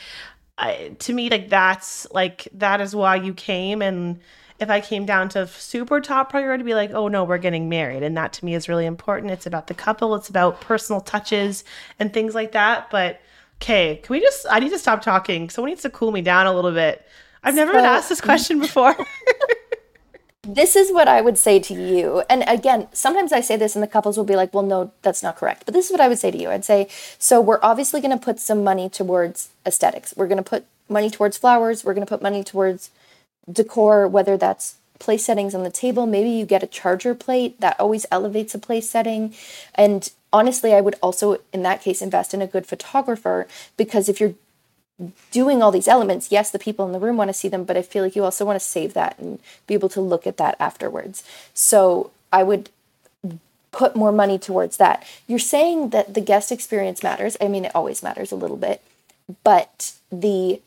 I, to me like that's like that is why you came and if I came down to super top priority, be like, oh no, we're getting married. And that to me is really important. It's about the couple, it's about personal touches and things like that. But okay, can we just, I need to stop talking. Someone needs to cool me down a little bit. I've never been asked this question before. This is what I would say to you. And again, sometimes I say this and the couples will be like, well, no, that's not correct. But this is what I would say to you. I'd say, so we're obviously going to put some money towards aesthetics. We're going to put money towards flowers. We're going to put money towards decor, whether that's place settings on the table. Maybe you get a charger plate that always elevates a place setting. And honestly, I would also, in that case, invest in a good photographer because if you're doing all these elements, yes, the people in the room want to see them, but I feel like you also want to save that and be able to look at that afterwards. So I would put more money towards that. You're saying that the guest experience matters. I mean, it always matters a little bit. but the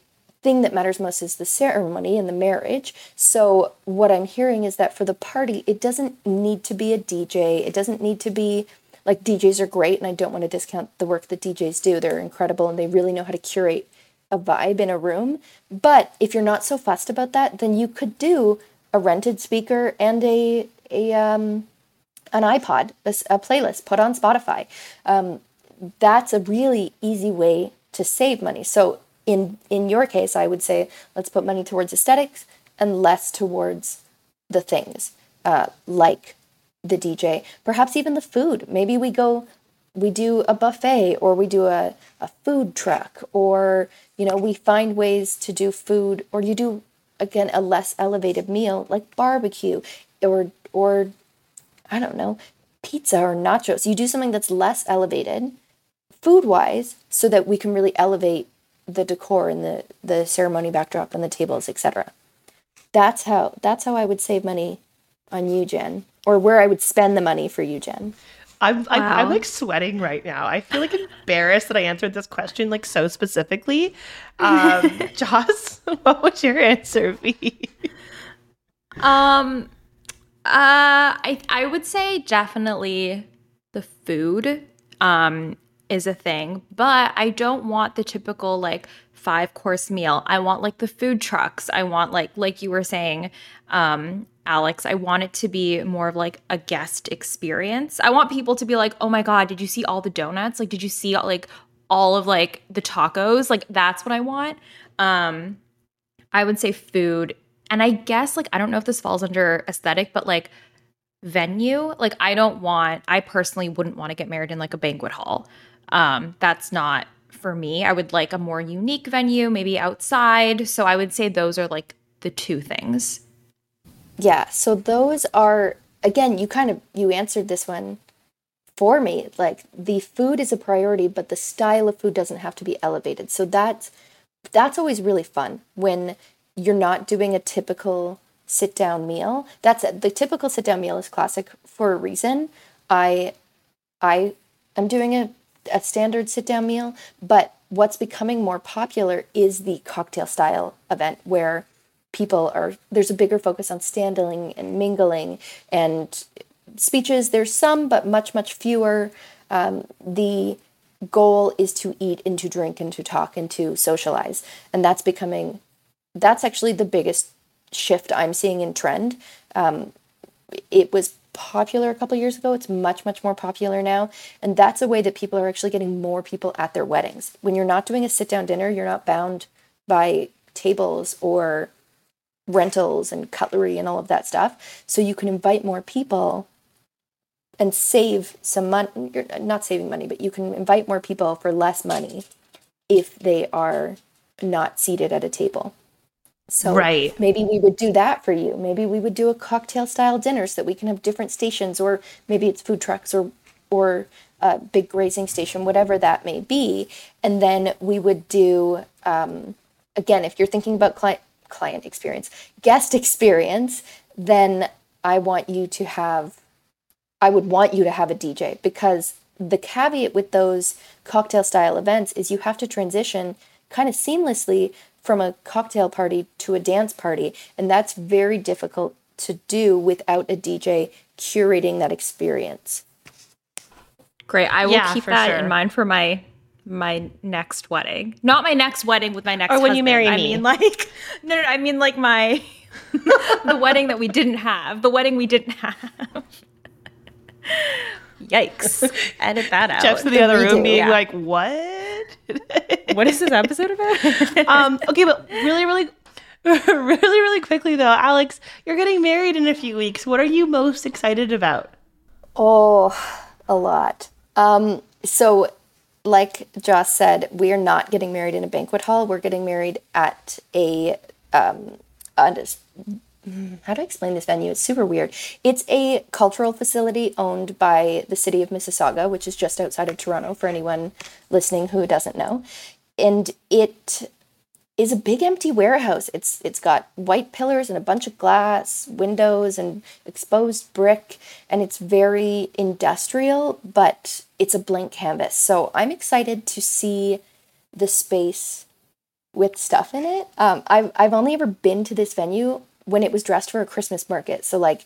thing that matters most is the ceremony and the marriage. So, what I'm hearing is that for the party, it doesn't need to be a DJ. It doesn't need to be like DJs are great, and I don't want to discount the work that DJs do. They're incredible and they really know how to curate a vibe in a room. But if you're not so fussed about that, then you could do a rented speaker and a, a um, an iPod, a, a, playlist put on Spotify. Um, that's a really easy way to save money. So in in your case, I would say let's put money towards aesthetics and less towards the things uh, like the DJ, perhaps even the food. Maybe we go, we do a buffet or we do a, a food truck or, you know, we find ways to do food or you do, again, a less elevated meal like barbecue or, or, I don't know, pizza or nachos. You do something that's less elevated food wise so that we can really elevate the decor and the, the ceremony backdrop and the tables, etc. That's how that's how I would save money on you, Jen, or where I would spend the money for you, Jen. I'm, I'm, I'm like sweating right now. I feel like embarrassed that I answered this question like so specifically. Um, Joss, what would your answer be? Um, uh, I I would say definitely the food. Um, is a thing, but I don't want the typical like five course meal. I want like the food trucks. I want like like you were saying, um, Alex, I want it to be more of like a guest experience. I want people to be like, "Oh my god, did you see all the donuts? Like did you see like all of like the tacos? Like that's what I want." Um I would say food. And I guess like I don't know if this falls under aesthetic, but like venue, like I don't want I personally wouldn't want to get married in like a banquet hall. Um, that's not for me. I would like a more unique venue, maybe outside. So I would say those are like the two things. Yeah. So those are again, you kind of you answered this one for me. Like the food is a priority, but the style of food doesn't have to be elevated. So that's that's always really fun when you're not doing a typical sit down meal. That's it. The typical sit down meal is classic for a reason. I I am doing a a standard sit down meal, but what's becoming more popular is the cocktail style event where people are there's a bigger focus on standing and mingling and speeches. There's some but much much fewer. Um, the goal is to eat and to drink and to talk and to socialize. And that's becoming that's actually the biggest shift i'm seeing in trend. Um, it was popular a couple years ago. It's much, much more popular now. And that's a way that people are actually getting more people at their weddings. When you're not doing a sit down dinner, you're not bound by tables or rentals and cutlery and all of that stuff. So you can invite more people and save some money. You're not saving money, but you can invite more people for less money if they are not seated at a table. So right. maybe we would do that for you. Maybe we would do a cocktail style dinner so that we can have different stations, or maybe it's food trucks or or a big grazing station, whatever that may be. And then we would do um, again, if you're thinking about client client experience, guest experience, then I want you to have I would want you to have a DJ because the caveat with those cocktail style events is you have to transition kind of seamlessly from a cocktail party to a dance party. And that's very difficult to do without a DJ curating that experience. Great. I will yeah, keep that sure. in mind for my my next wedding. Not my next wedding with my next Or when husband. you marry I me. mean like no, no, I mean like my the wedding that we didn't have. The wedding we didn't have. Yikes. Edit that out. Jeff's in the other room being yeah. like, what? what is this episode about? um, okay, but really, really, really, really quickly though, Alex, you're getting married in a few weeks. What are you most excited about? Oh, a lot. Um, so, like Joss said, we are not getting married in a banquet hall. We're getting married at a um, a how do I explain this venue? It's super weird. It's a cultural facility owned by the city of Mississauga, which is just outside of Toronto for anyone listening who doesn't know. And it is a big empty warehouse. It's it's got white pillars and a bunch of glass windows and exposed brick and it's very industrial, but it's a blank canvas. So I'm excited to see the space with stuff in it. Um, I've I've only ever been to this venue when it was dressed for a Christmas market. So like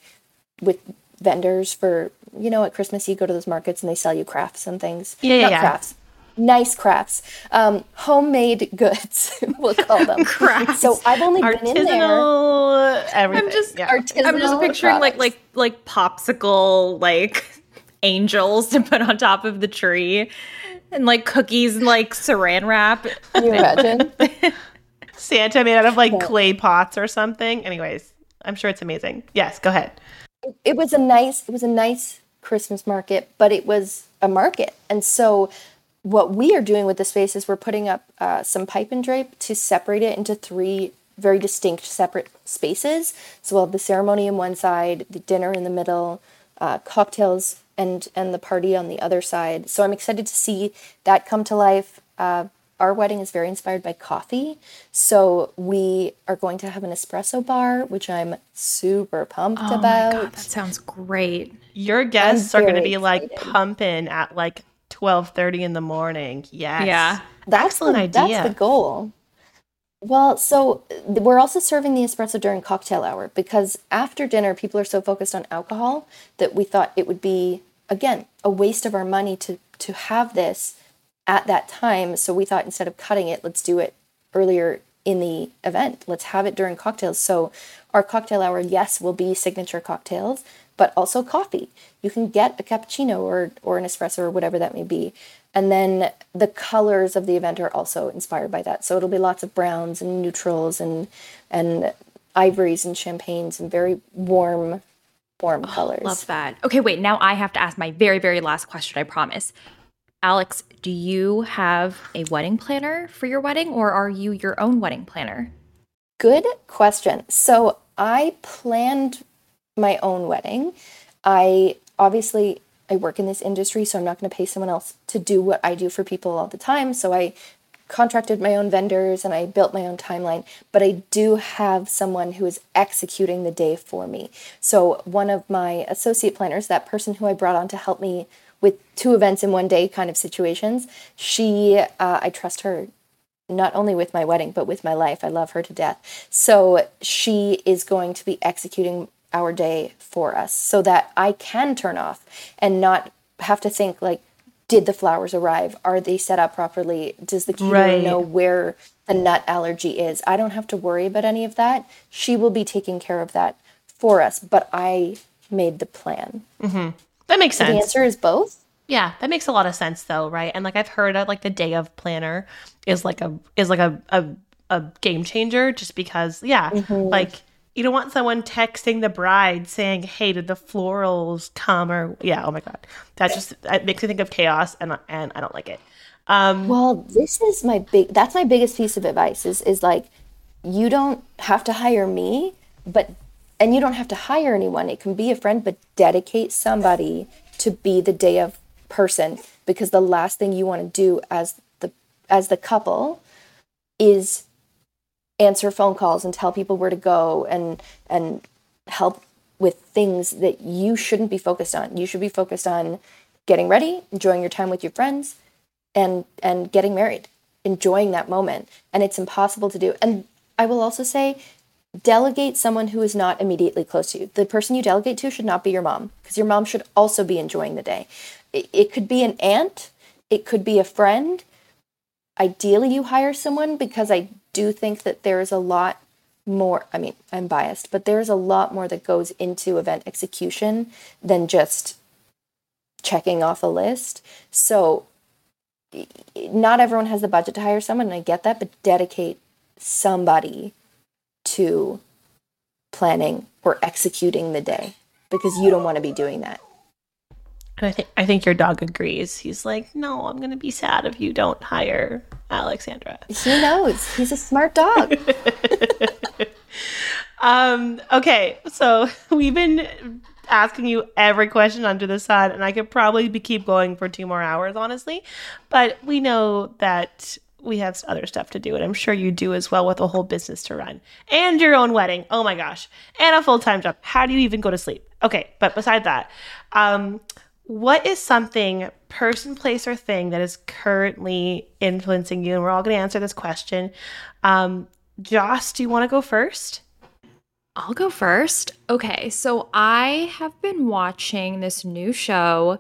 with vendors for you know at Christmas you go to those markets and they sell you crafts and things. Yeah, yeah, Not yeah. crafts. Nice crafts, um, homemade goods. we'll call them Crafts. So I've only been in there. Artisanal, everything. I'm just yeah. Artisanal I'm just picturing like like like popsicle like angels to put on top of the tree and like cookies and like saran wrap. Can you imagine? Santa made out of like clay pots or something. Anyways, I'm sure it's amazing. Yes, go ahead. it was a nice it was a nice christmas market but it was a market and so what we are doing with the space is we're putting up uh, some pipe and drape to separate it into three very distinct separate spaces so we'll have the ceremony on one side the dinner in the middle uh, cocktails and and the party on the other side so i'm excited to see that come to life uh, our wedding is very inspired by coffee. So we are going to have an espresso bar, which I'm super pumped Oh my about. god, that sounds great. Your guests are going to very be like pumping at like 12:30 in the morning. Yes. Yeah. That's Excellent the, idea. That's the goal. Well, so th- we're also serving the espresso during cocktail hour because after dinner, people are so focused on alcohol that we thought it would be again a waste of our money to to have this at that time. So we thought instead of cutting it, let's do it earlier in the event. Let's have it during cocktails. So our cocktail hour, yes, will be signature cocktails, but also coffee. You can get a cappuccino or or an espresso or whatever that may be. And then the colors of the event are also inspired by that. So it'll be lots of browns and neutrals and and ivories and champagnes and very warm warm oh, colors. Love that. Okay, wait. Now I have to ask my very, very last question. I promise. Alex, do you have a wedding planner for your wedding, or are you your own wedding planner? Good question. So I planned my own wedding. I obviously I work in this industry, so I'm not going to pay someone else to do what I do for people all the time. So I contracted my own vendors and I built my own timeline, but I do have someone who is executing the day for me. So one of my associate planners, that person who I brought on to help me with two events in one day kind of situations, she uh, I trust her not only with my wedding but with my life. I love her to death. So she is going to be executing our day for us so that I can turn off and not have to think like did the flowers arrive? Are they set up properly? Does the caterer Right. know where the nut allergy is? I don't have to worry about any of that. She will be taking care of that for us, but I made the plan. Mm-hmm. That makes sense. The answer is both. Yeah, that makes a lot of sense though, right? And like I've heard of like the day of planner is like a is like a a, a game changer just because yeah, mm-hmm. like you don't want someone texting the bride saying, "Hey, did the florals come?" or yeah, oh my god. That just it makes me think of chaos and and I don't like it. Um Well, this is my big that's my biggest piece of advice is is like you don't have to hire me, but and you don't have to hire anyone. It can be a friend, but dedicate somebody to be the day of person because the last thing you want to do as the as the couple is answer phone calls and tell people where to go and and help with things that you shouldn't be focused on. You should be focused on getting ready, enjoying your time with your friends, and and getting married enjoying that moment. And it's impossible to do. And i will also say delegate someone who is not immediately close to you. The person you delegate to should not be your mom because your mom should also be enjoying the day. It, it could be an aunt it could be a friend. Ideally you hire someone because i do think that there is a lot more i mean i'm biased but there is a lot more that goes into event execution than just checking off a list so not everyone has the budget to hire someone, and I get that, but dedicate somebody to planning or executing the day because you don't want to be doing that. And I think I think your dog agrees. He's like, "No, I'm going to be sad if you don't hire Alexandra." He knows. He's a smart dog. Um, okay, so we've been asking you every question under the sun, and I could probably be keep going for two more hours, honestly. But we know that we have other stuff to do, and I'm sure you do as well with a whole business to run and your own wedding. Oh my gosh, and a full time job. How do you even go to sleep? Okay, but beside that, um, what is something, person, place, or thing that is currently influencing you? And we're all going to answer this question. Um, Joss, do you want to go first? I'll go first. Okay, so I have been watching this new show.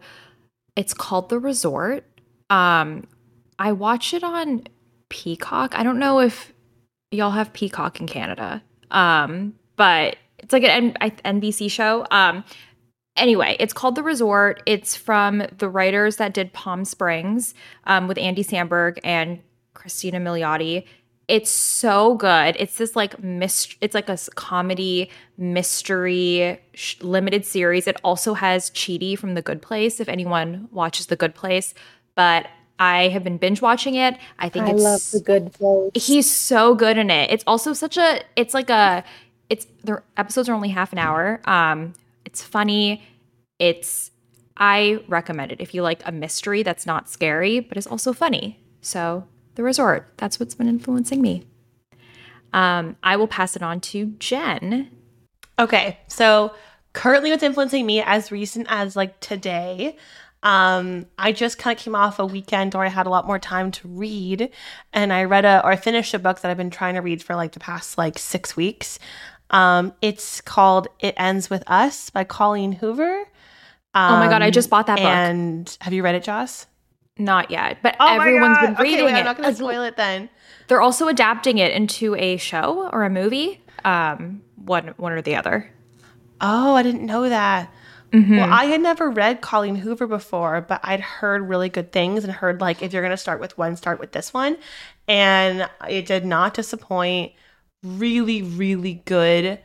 It's called The Resort. Um, I watch it on Peacock. I don't know if y'all have Peacock in Canada, um, but it's like an N- NBC show. Um, anyway, it's called The Resort. It's from the writers that did Palm Springs um, with Andy Samberg and Christina Milioti. It's so good. It's this like mist. It's like a comedy mystery sh- limited series. It also has Chidi from The Good Place. If anyone watches The Good Place, but I have been binge watching it. I think I it's love the good place. he's so good in it. It's also such a it's like a it's their episodes are only half an hour. Um it's funny. It's I recommend it if you like a mystery that's not scary but is also funny. So, The Resort, that's what's been influencing me. Um I will pass it on to Jen. Okay, so currently what's influencing me as recent as like today, um, I just kind of came off a weekend where I had a lot more time to read, and I read a or I finished a book that I've been trying to read for like the past like six weeks. Um, it's called "It Ends with Us" by Colleen Hoover. oh my god, I just bought that book. And have you read it, Joss? Not yet, but Oh my everyone's God. been reading okay, wait, it. I'm not going to spoil it then. They're also adapting it into a show or a movie. Um, one one or the other. Oh, I didn't know that. Well, I had never read Colleen Hoover before, but I'd heard really good things and heard like if you're going to start with one, start with this one. And it did not disappoint. Really, really good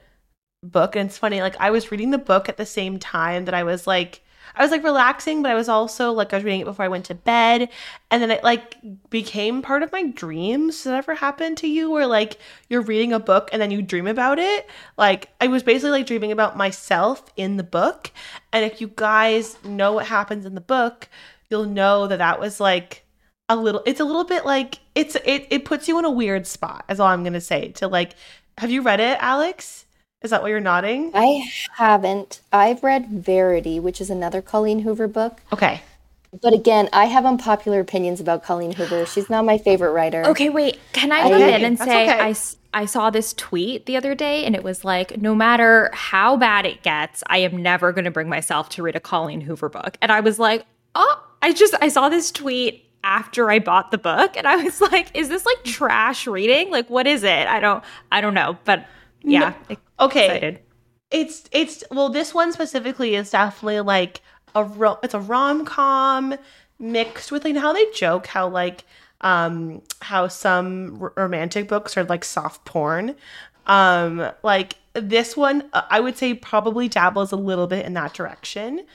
book. And it's funny, like I was reading the book at the same time that I was like I was like relaxing, but I was also like I was reading it before I went to bed. And then it like became part of my dreams. Does that ever happen to you where like you're reading a book and then you dream about it? Like I was basically like dreaming about myself in the book. And if you guys know what happens in the book, you'll know that that was like a little it's a little bit like it's it it puts you in a weird spot. Is all I'm going to say. To like have you read it, Alex? Is that why you're nodding? I haven't. I've read Verity, which is another Colleen Hoover book. Okay. But again, I have unpopular opinions about Colleen Hoover. She's not my favorite writer. Okay, wait. Can I Okay, come in and that's say okay. I, s- I saw this tweet the other day and it was like, no matter how bad it gets, I am never going to bring myself to read a Colleen Hoover book. And I was like, oh, I just, I saw this tweet after I bought the book and I was like, is this like trash reading? Like, what is it? I don't, I don't know. But yeah. Okay. Excited. It's it's well this one specifically is definitely like a ro- it's a rom-com mixed with like how they joke how like um how some r- romantic books are like soft porn. Um like this one uh, I would say probably dabbles a little bit in that direction.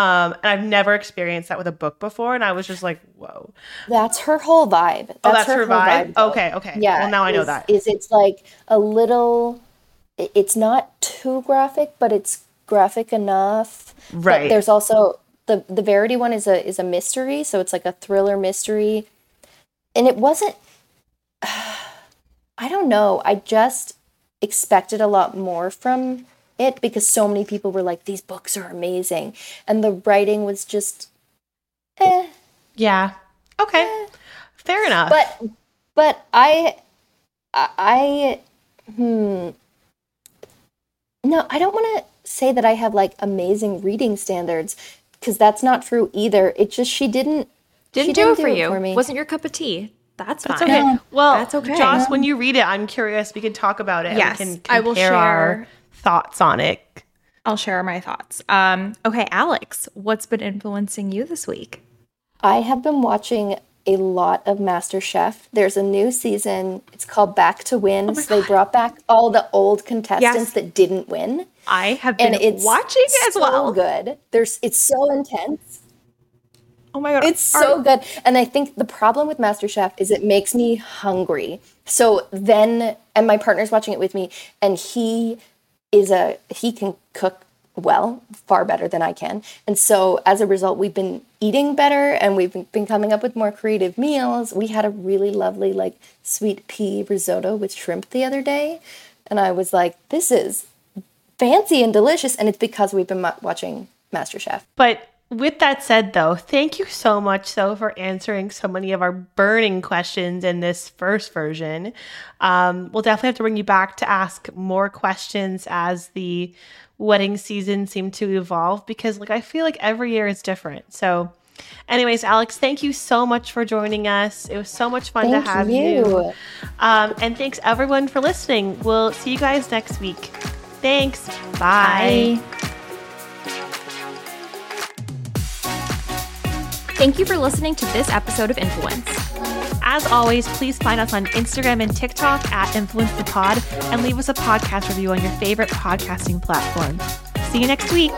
Um and I've never experienced that with a book before and I was just like, "Whoa." That's her whole vibe. That's, Oh, that's her, whole vibe. though. okay, okay. Yeah. Well, now I know is- that. Is it's like a little it's not too graphic, but it's graphic enough. But Right. there's also the the Verity one is a is a mystery, so it's like a thriller mystery. And it wasn't I don't know. I just expected a lot more from it because so many people were like these books are amazing and the writing was just eh yeah. Okay. Fair enough. but but I I hmm no, I don't want to say that I have like amazing reading standards because that's not true either. It just she didn't Didn't she do didn't it for do it you. for me. Wasn't your cup of tea. That's, That's fine. okay. Well, That's okay. Joss, when you read it, I'm curious. We can talk about it. Yes, and we can I will compare our share- thoughts on it. I'll share my thoughts. Um, okay, Alex, what's been influencing you this week? I have been watching a lot of MasterChef. There's a new season. It's called Back to Win. so they brought back all the old contestants Yes. that didn't win. I have been And it's watching as so well. good. There's it's so intense. Oh my god, It's Are- so good. And I think the problem with MasterChef is it makes me hungry. So then, and my partner's watching it with me, and he is a, he can cook well, far better than I can. And so as a result, we've been eating better and we've been- coming up with more creative meals. We had a really lovely, like, sweet pea risotto with shrimp the other day. And I was like, this is fancy and delicious. And it's because we've been watching MasterChef. But with that said, though, thank you so much, so for answering so many of our burning questions in this first version. Um, we'll definitely have to bring you back to ask more questions as the wedding season seem to evolve because, like, I feel like every year is different. So, anyways, Alex, thank you so much for joining us. It was so much fun Thank to have you. you. Um, and thanks everyone for listening. We'll see you guys next week. Thanks. Bye. Bye. Thank you for listening to this episode of Influence. As always, please find us on Instagram and TikTok at Influence the Pod and leave us a podcast review on your favorite podcasting platform. See you next week.